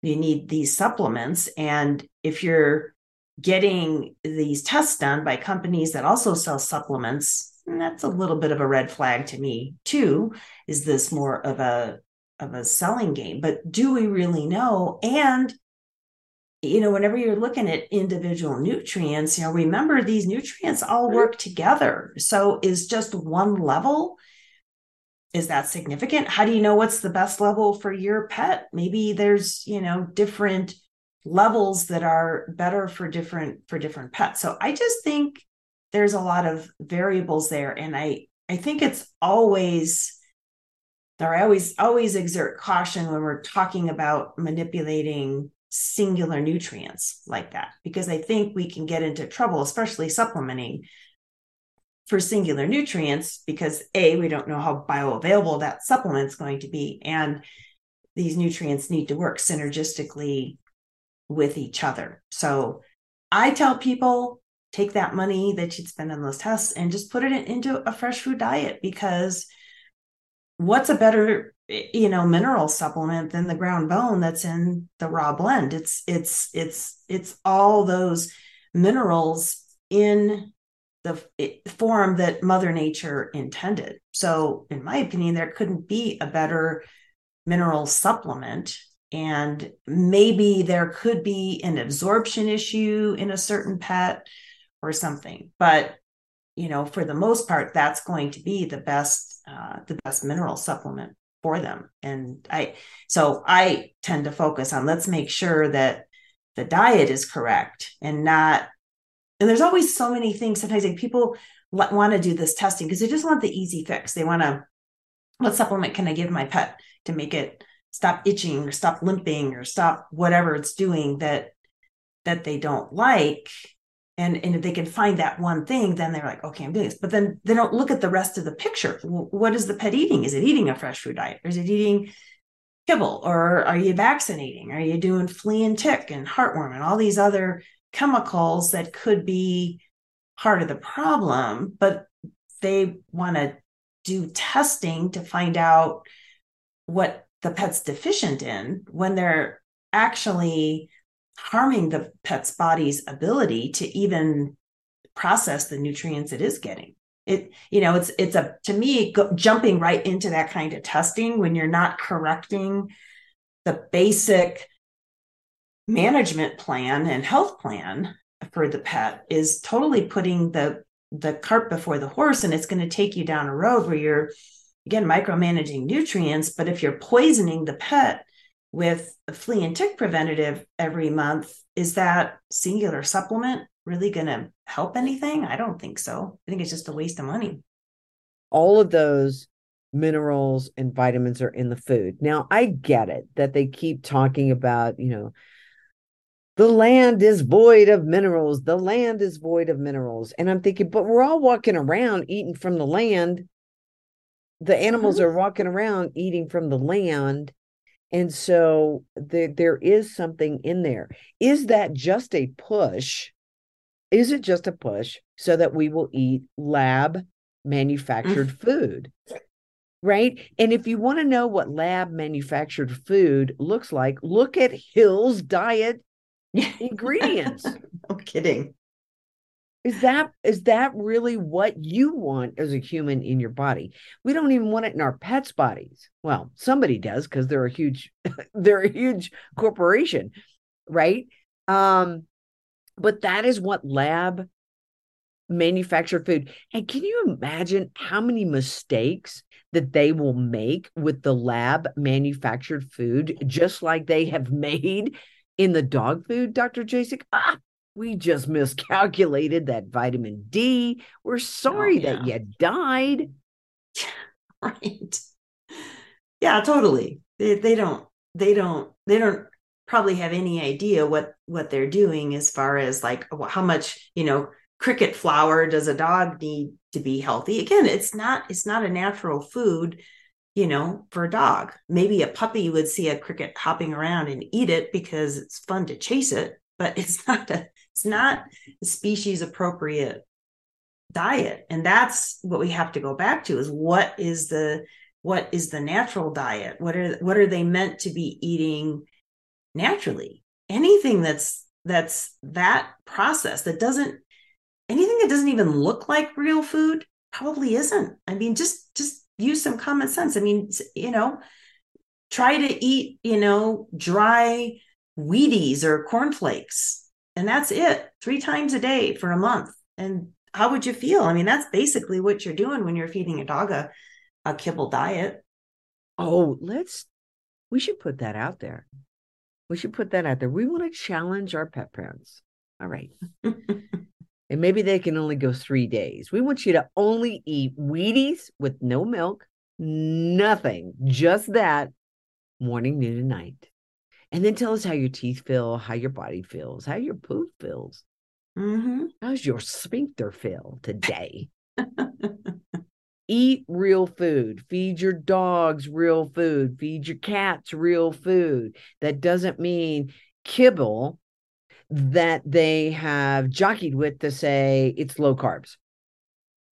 You need these supplements and if you're getting these tests done by companies that also sell supplements that's a little bit of a red flag to me too is this more of a of a selling game but do we really know? And you know whenever you're looking at individual nutrients you know remember these nutrients all mm-hmm. work together. So is just one level is that significant? How do you know what's the best level for your pet? Maybe there's you know different levels that are better for different for different pets. So i just think there's a lot of variables there and i i think it's always or i always always exert caution when we're talking about manipulating singular nutrients like that because i think we can get into trouble especially supplementing for singular nutrients because a we don't know how bioavailable that supplement's going to be and these nutrients need to work synergistically with each other. So i tell people take that money that you'd spend on those tests and just put it into a fresh food diet because what's a better you know mineral supplement than the ground bone that's in the raw blend? It's it's it's it's all those minerals in the form that mother nature intended. So in my opinion there couldn't be a better mineral supplement and maybe there could be an absorption issue in a certain pet or something but you know for the most part that's going to be the best uh, the best mineral supplement for them and i so i tend to focus on let's make sure that the diet is correct and not and there's always so many things. Sometimes like people want to do this testing because they just want the easy fix. They want to, what supplement can I give my pet to make it stop itching or stop limping or stop whatever it's doing that that they don't like? And, and if they can find that one thing, then they're like, okay, I'm doing this. But then they don't look at the rest of the picture. What is the pet eating? Is it eating a fresh food diet? Or is it eating kibble? Or are you vaccinating? Are you doing flea and tick and heartworm and all these other chemicals that could be part of the problem, but they want to do testing to find out what the pet's deficient in when they're actually harming the pet's body's ability to even process the nutrients it is getting. It you know it's it's a to me go, jumping right into that kind of testing when you're not correcting the basic management plan and health plan for the pet is totally putting the the cart before the horse and it's going to take you down a road where you're again micromanaging nutrients but if you're poisoning the pet with a flea and tick preventative every month is that singular supplement really going to help anything i don't think so i think it's just a waste of money all of those minerals and vitamins are in the food now i get it that they keep talking about you know the land is void of minerals. The land is void of minerals. And I'm thinking, but we're all walking around eating from the land. The animals mm-hmm. are walking around eating from the land. And so there, there is something in there. Is that just a push? Is it just a push so that we will eat lab manufactured mm. food? Right. And if you want to know what lab manufactured food looks like, look at Hill's Diet ingredients. no kidding. Is that is that really what you want as a human in your body? We don't even want it in our pets' bodies. Well, somebody does because they're a huge they're a huge corporation, right? Um, but that is what lab manufactured food. And can you imagine how many mistakes that they will make with the lab manufactured food, just like they have made in the dog food, Dr. Jasek, ah, we just miscalculated that vitamin D. We're oh, sorry oh, yeah. that you died. right. Yeah, totally. They, they don't, they don't, they don't probably have any idea what what they're doing as far as like how much you know cricket flour does a dog need to be healthy again it's not it's not a natural food you know for a dog maybe a puppy would see a cricket hopping around and eat it because it's fun to chase it but it's not a it's not species appropriate diet. And that's what we have to go back to is what is the what is the natural diet? What are what are they meant to be eating naturally? Anything that's that's that process that doesn't anything that doesn't even look like real food probably isn't. I mean just just use some common sense. I mean you know try to eat you know dry wheaties or cornflakes and that's it three times a day for a month and how would you feel i mean that's basically what you're doing when you're feeding a dog a, a kibble diet oh let's we should put that out there we should put that out there. We want to challenge our pet parents. All right. and maybe they can only go three days. We want you to only eat Wheaties with no milk, nothing, just that morning, noon, and night. And then tell us how your teeth feel, how your body feels, how your poop feels. Mm-hmm. How's your sphincter feel today? eat real food. Feed your dogs real food. Feed your cats real food. That doesn't mean kibble that they have jockeyed with to say it's low carbs.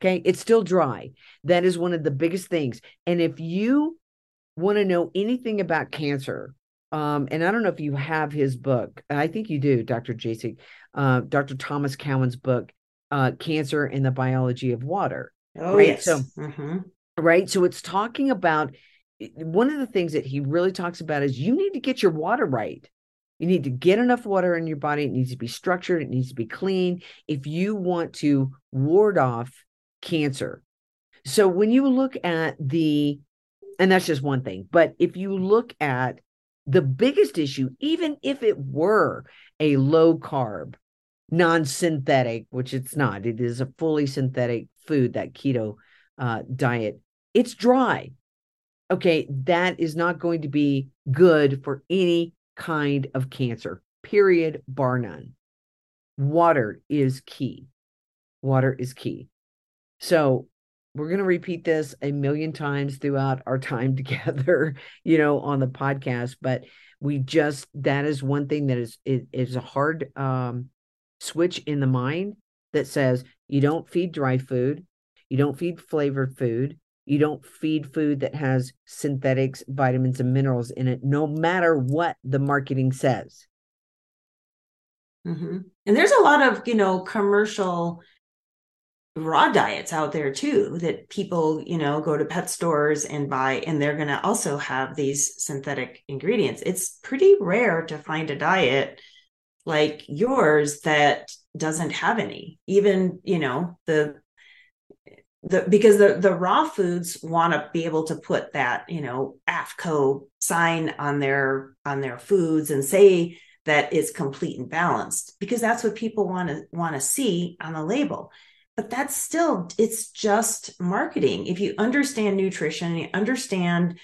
Okay? It's still dry. That is one of the biggest things. And if you want to know anything about cancer um, and I don't know if you have his book. I think you do, Dr. Jasek, uh, Dr. Thomas Cowan's book, uh, Cancer and the Biology of Water. Oh, right? yes. So, mm-hmm. right. So it's talking about one of the things that he really talks about is you need to get your water right. You need to get enough water in your body. It needs to be structured. It needs to be clean if you want to ward off cancer. So when you look at the, and that's just one thing, but if you look at the biggest issue, even if it were a low carb, non synthetic, which it's not, it is a fully synthetic food, that keto uh, diet, it's dry. Okay, that is not going to be good for any kind of cancer, period, bar none. Water is key. Water is key. So we're going to repeat this a million times throughout our time together, you know, on the podcast, but we just that is one thing that is it is a hard um switch in the mind that says you don't feed dry food, you don't feed flavored food, you don't feed food that has synthetics, vitamins, and minerals in it, no matter what the marketing says. Mm-hmm. And there's a lot of, you know, commercial raw diets out there too that people, you know, go to pet stores and buy, and they're going to also have these synthetic ingredients. It's pretty rare to find a diet like yours that doesn't have any even you know the the because the the raw foods want to be able to put that you know AAFCO sign on their on their foods and say that it's complete and balanced because that's what people want to want to see on the label but that's still it's just marketing. If you understand nutrition you understand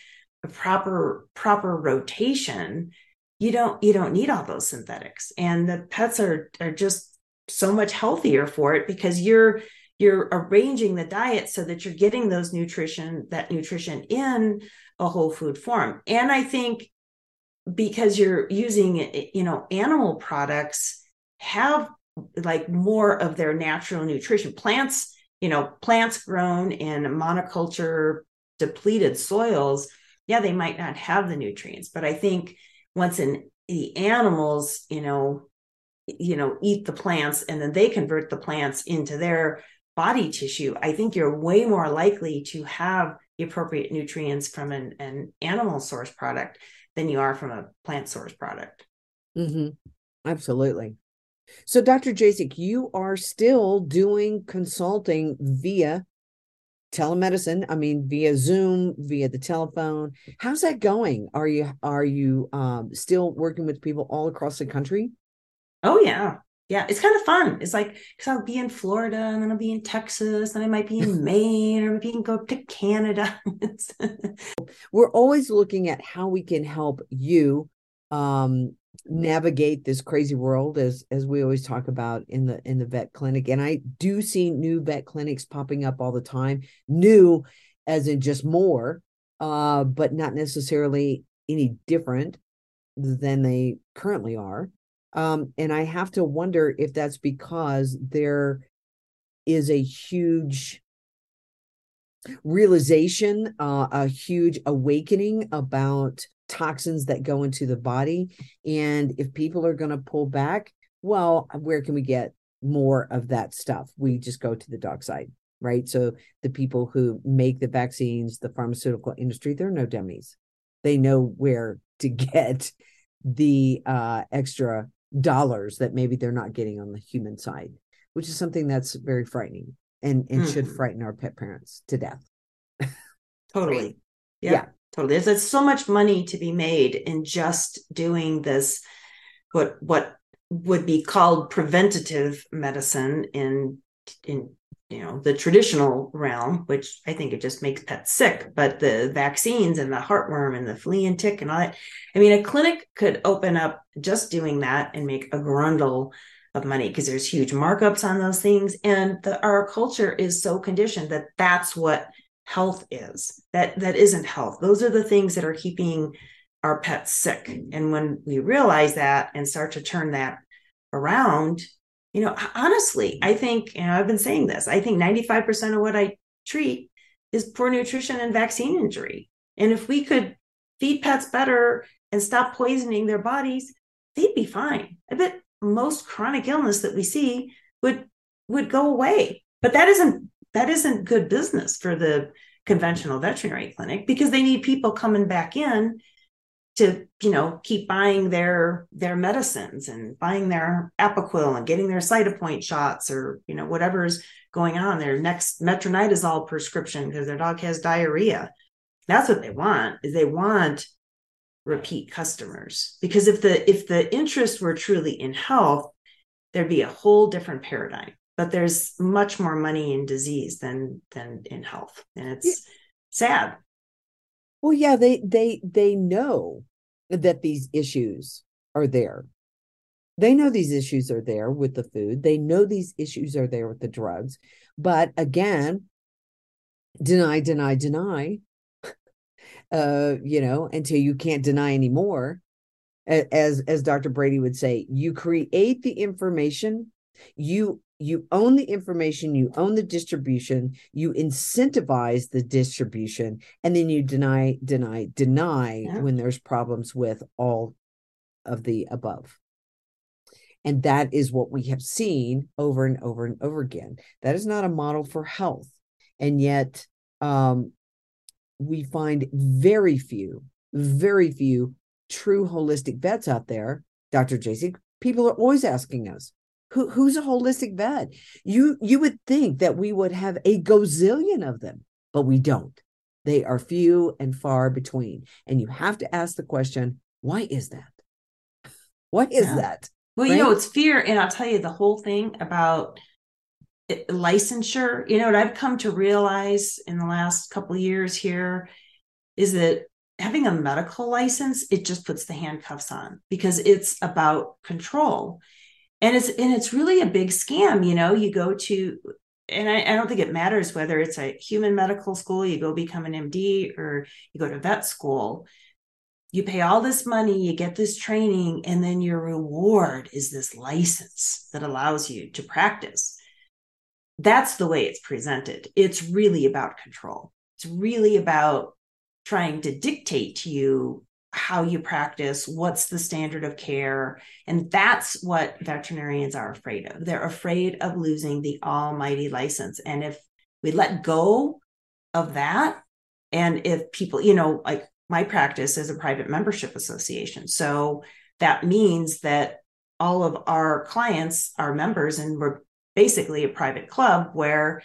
a proper proper rotation you don't you don't need all those synthetics. And the pets are are just so much healthier for it because you're you're arranging the diet so that you're getting those nutrition that nutrition in a whole food form. And i think because you're using you know animal products have like more of their natural nutrition. Plants you know plants grown in monoculture depleted soils yeah they might not have the nutrients but i think once in the animals you know you know eat the plants and then they convert the plants into their body tissue i think you're way more likely to have the appropriate nutrients from an, an animal source product than you are from a plant source product. Mm-hmm. absolutely so dr jasek you are still doing consulting via telemedicine i mean via zoom via the telephone. How's that going? Are you are you um, still working with people all across the country? Oh yeah. Yeah it's kind of fun. It's like because i'll be in florida and then i'll be in texas and i might be in maine or maybe go up to canada. We're always looking at how we can help you um, navigate this crazy world as as we always talk about in the in the vet clinic. And i do see new vet clinics popping up all the time new as in just more uh but not necessarily any different than they currently are. Um and i have to wonder if that's because there is a huge realization uh, a huge awakening about toxins that go into the body. And if people are going to pull back, well, where can we get more of that stuff? We just go to the dark side, right? So the people who make the vaccines, the pharmaceutical industry, they're no dummies. They know where to get the uh, extra dollars that maybe they're not getting on the human side, which is something that's very frightening and, and mm. should mm-hmm. frighten our pet parents to death. totally. Yeah. yeah. Totally. There's so much money to be made in just doing this, what what would be called preventative medicine in in you know the traditional realm, which I think it just makes pets sick. But the vaccines and the heartworm and the flea and tick and all that. I mean, a clinic could open up just doing that and make a grundle of money because there's huge markups on those things, and the, our culture is so conditioned that that's what health is that that isn't health. Those are the things that are keeping our pets sick. Mm-hmm. And when we realize that and start to turn that around you know honestly i mm-hmm. think you know i've been saying this i think 95% of what i treat is poor nutrition and vaccine injury. And if we could feed pets better and stop poisoning their bodies they'd be fine. I bet most chronic illness that we see would would go away. But that isn't that isn't good business for the conventional veterinary clinic because they need people coming back in to you know keep buying their their medicines and buying their Apoquel and getting their cytopoint shots or you know whatever's going on. Their next metronidazole prescription because their dog has diarrhea. That's what they want is they want repeat customers because if the if the interest were truly in health there'd be a whole different paradigm but there's much more money in disease than than in health. And it's yeah. sad. Well yeah they they they know that these issues are there. They know these issues are there with the food. They know these issues are there with the drugs. But again deny deny deny uh you know until you can't deny anymore. As as dr brady would say you create the information you you own the information, you own the distribution, you incentivize the distribution, and then you deny, deny, deny yeah. when there's problems with all of the above. And that is what we have seen over and over and over again. That is not a model for health. And yet, um, we find very few, very few true holistic vets out there. Dr. JC, people are always asking us, who, who's a holistic vet? You you would think that we would have a gazillion of them, but we don't. They are few and far between. And you have to ask the question, why is that? What is yeah. that? Well, right? you know, it's fear. And I'll tell you the whole thing about eh, licensure. You know, what I've come to realize in the last couple years here is that having a medical license, it just puts the handcuffs on because it's about control and it's and it's really a big scam you know you go to and I, I, don't think it matters whether it's a human medical school you go become an md or you go to vet school. You pay all this money you get this training and then your reward is this license that allows you to practice. That's the way it's presented. It's really about control. It's really about trying to dictate to you how you practice, what's the standard of care. And that's what veterinarians are afraid of. They're afraid of losing the almighty license. And if we let go of that, and if people, you know, like my practice is a private membership association. So that means that all of our clients are members, and we're basically a private club where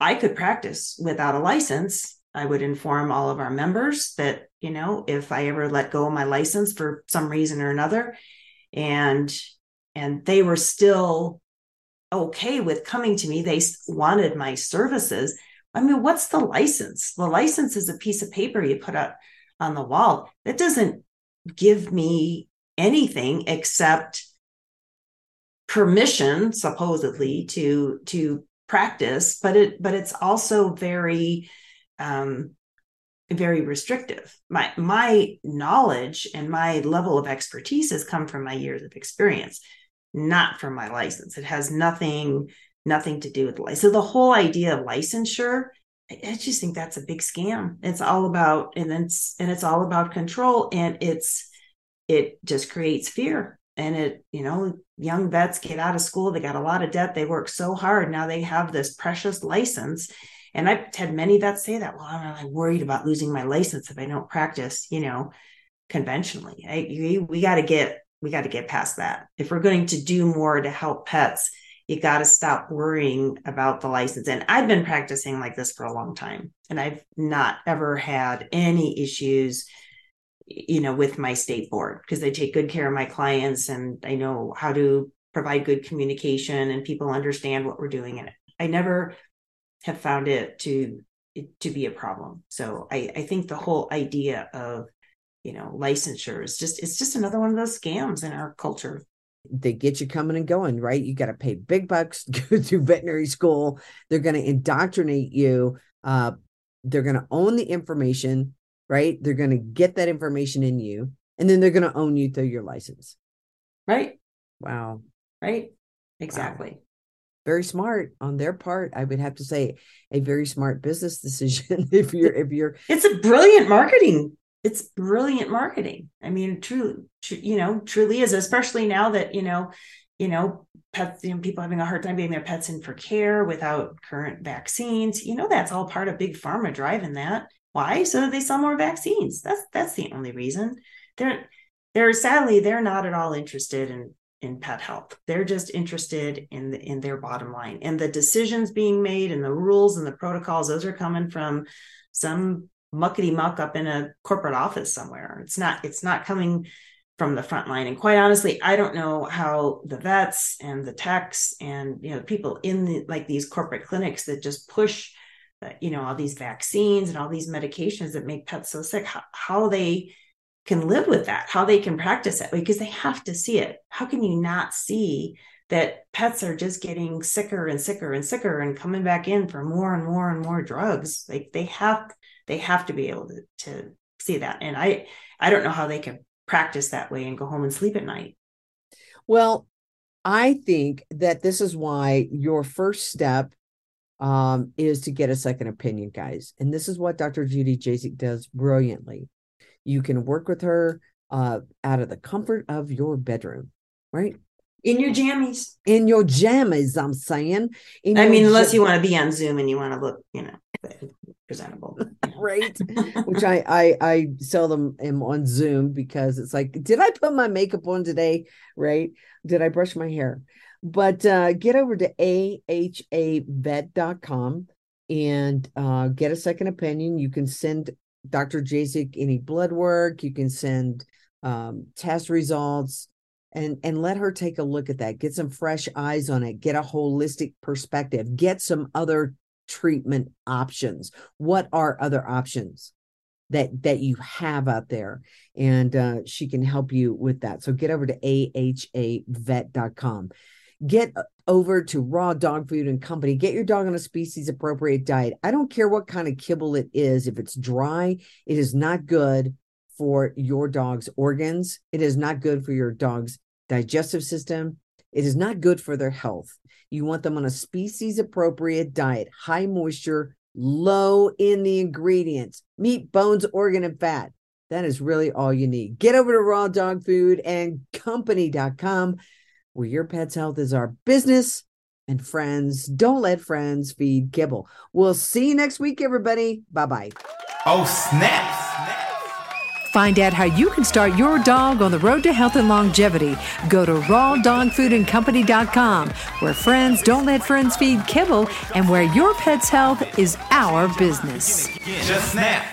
I could practice without a license I would inform all of our members that, you know, if I ever let go of my license for some reason or another, and and they were still okay with coming to me, they wanted my services. I mean, what's the license? The license is a piece of paper you put up on the wall. That doesn't give me anything except permission supposedly to to practice but it but it's also very um very restrictive. My my knowledge and my level of expertise has come from my years of experience not from my license. It has nothing nothing to do with license. So the whole idea of licensure I just think that's a big scam. It's all about and it's and it's all about control and it's it just creates fear. And it you know young vets get out of school they got a lot of debt they work so hard now they have this precious license and i've had many vets say that well i'm like worried about losing my license if i don't practice you know conventionally. I, we, we got to get we got to get past that. If we're going to do more to help pets you got to stop worrying about the license. And i've been practicing like this for a long time and i've not ever had any issues you know with my state board because they take good care of my clients and I know how to provide good communication and people understand what we're doing in it. I never have found it to to be a problem. So I, I think the whole idea of you know licensure is just it's just another one of those scams in our culture. They get you coming and going, right? You got to pay big bucks to go through veterinary school. They're going to indoctrinate you. Uh, they're going to own the information right? They're going to get that information in you and then they're going to own you through your license. Right. Wow. Right. Exactly. Wow. Very smart on their part. I would have to say a very smart business decision if you're if you're It's a brilliant marketing. It's brilliant marketing. I mean, truly, tr- you know, truly is, especially now that, you know, you know, pets, you know, people having a hard time getting their pets in for care without current vaccines. You know, that's all part of big pharma driving that. Why? So that they sell more vaccines. That's that's the only reason. They're they're sadly they're not at all interested in in pet health. They're just interested in the, in their bottom line and the decisions being made and the rules and the protocols. Those are coming from some muckety muck up in a corporate office somewhere. It's not it's not coming from the front line. And quite honestly, I don't know how the vets and the techs and you know people in the like these corporate clinics that just push you know all these vaccines and all these medications that make pets so sick how, how they can live with that how they can practice it because they have to see it how can you not see that pets are just getting sicker and sicker and sicker and coming back in for more and more and more drugs like they have they have to be able to, to see that and i i don't know how they can practice that way and go home and sleep at night well i think that this is why your first step um, is to get a second opinion, guys. And this is what Dr. Judy Jasek does brilliantly. You can work with her uh, out of the comfort of your bedroom, right? In your jammies. In your jammies, I'm saying. In I mean, unless you want to be on Zoom and you want to look, you know, presentable. right. Which I, I I seldom am on Zoom because it's like, did I put my makeup on today? Right? Did I brush my hair? But uh, get over to ahavet.com and uh, get a second opinion. You can send Dr. Jasek any blood work, you can send um, test results. And, and let her take a look at that. Get some fresh eyes on it. Get a holistic perspective. Get some other treatment options. What are other options? that that you have out there and uh, she can help you with that so get over to ahavet.com get uh, over to raw dog food and company. Get your dog on a species appropriate diet. I don't care what kind of kibble it is. If it's dry it is not good for your dog's organs. It is not good for your dog's digestive system. It is not good for their health. You want them on a species appropriate diet. High moisture low in the ingredients meat bones organ and fat. That is really all you need. Get over to raw dog food and company.com where your pet's health is our business. And friends, don't let friends feed kibble. We'll see you next week, everybody. Bye bye. Oh, snaps. Find out how you can start your dog on the road to health and longevity. Go to rawdogfoodandcompany.com, where friends don't let friends feed kibble and where your pet's health is our business. Just snap.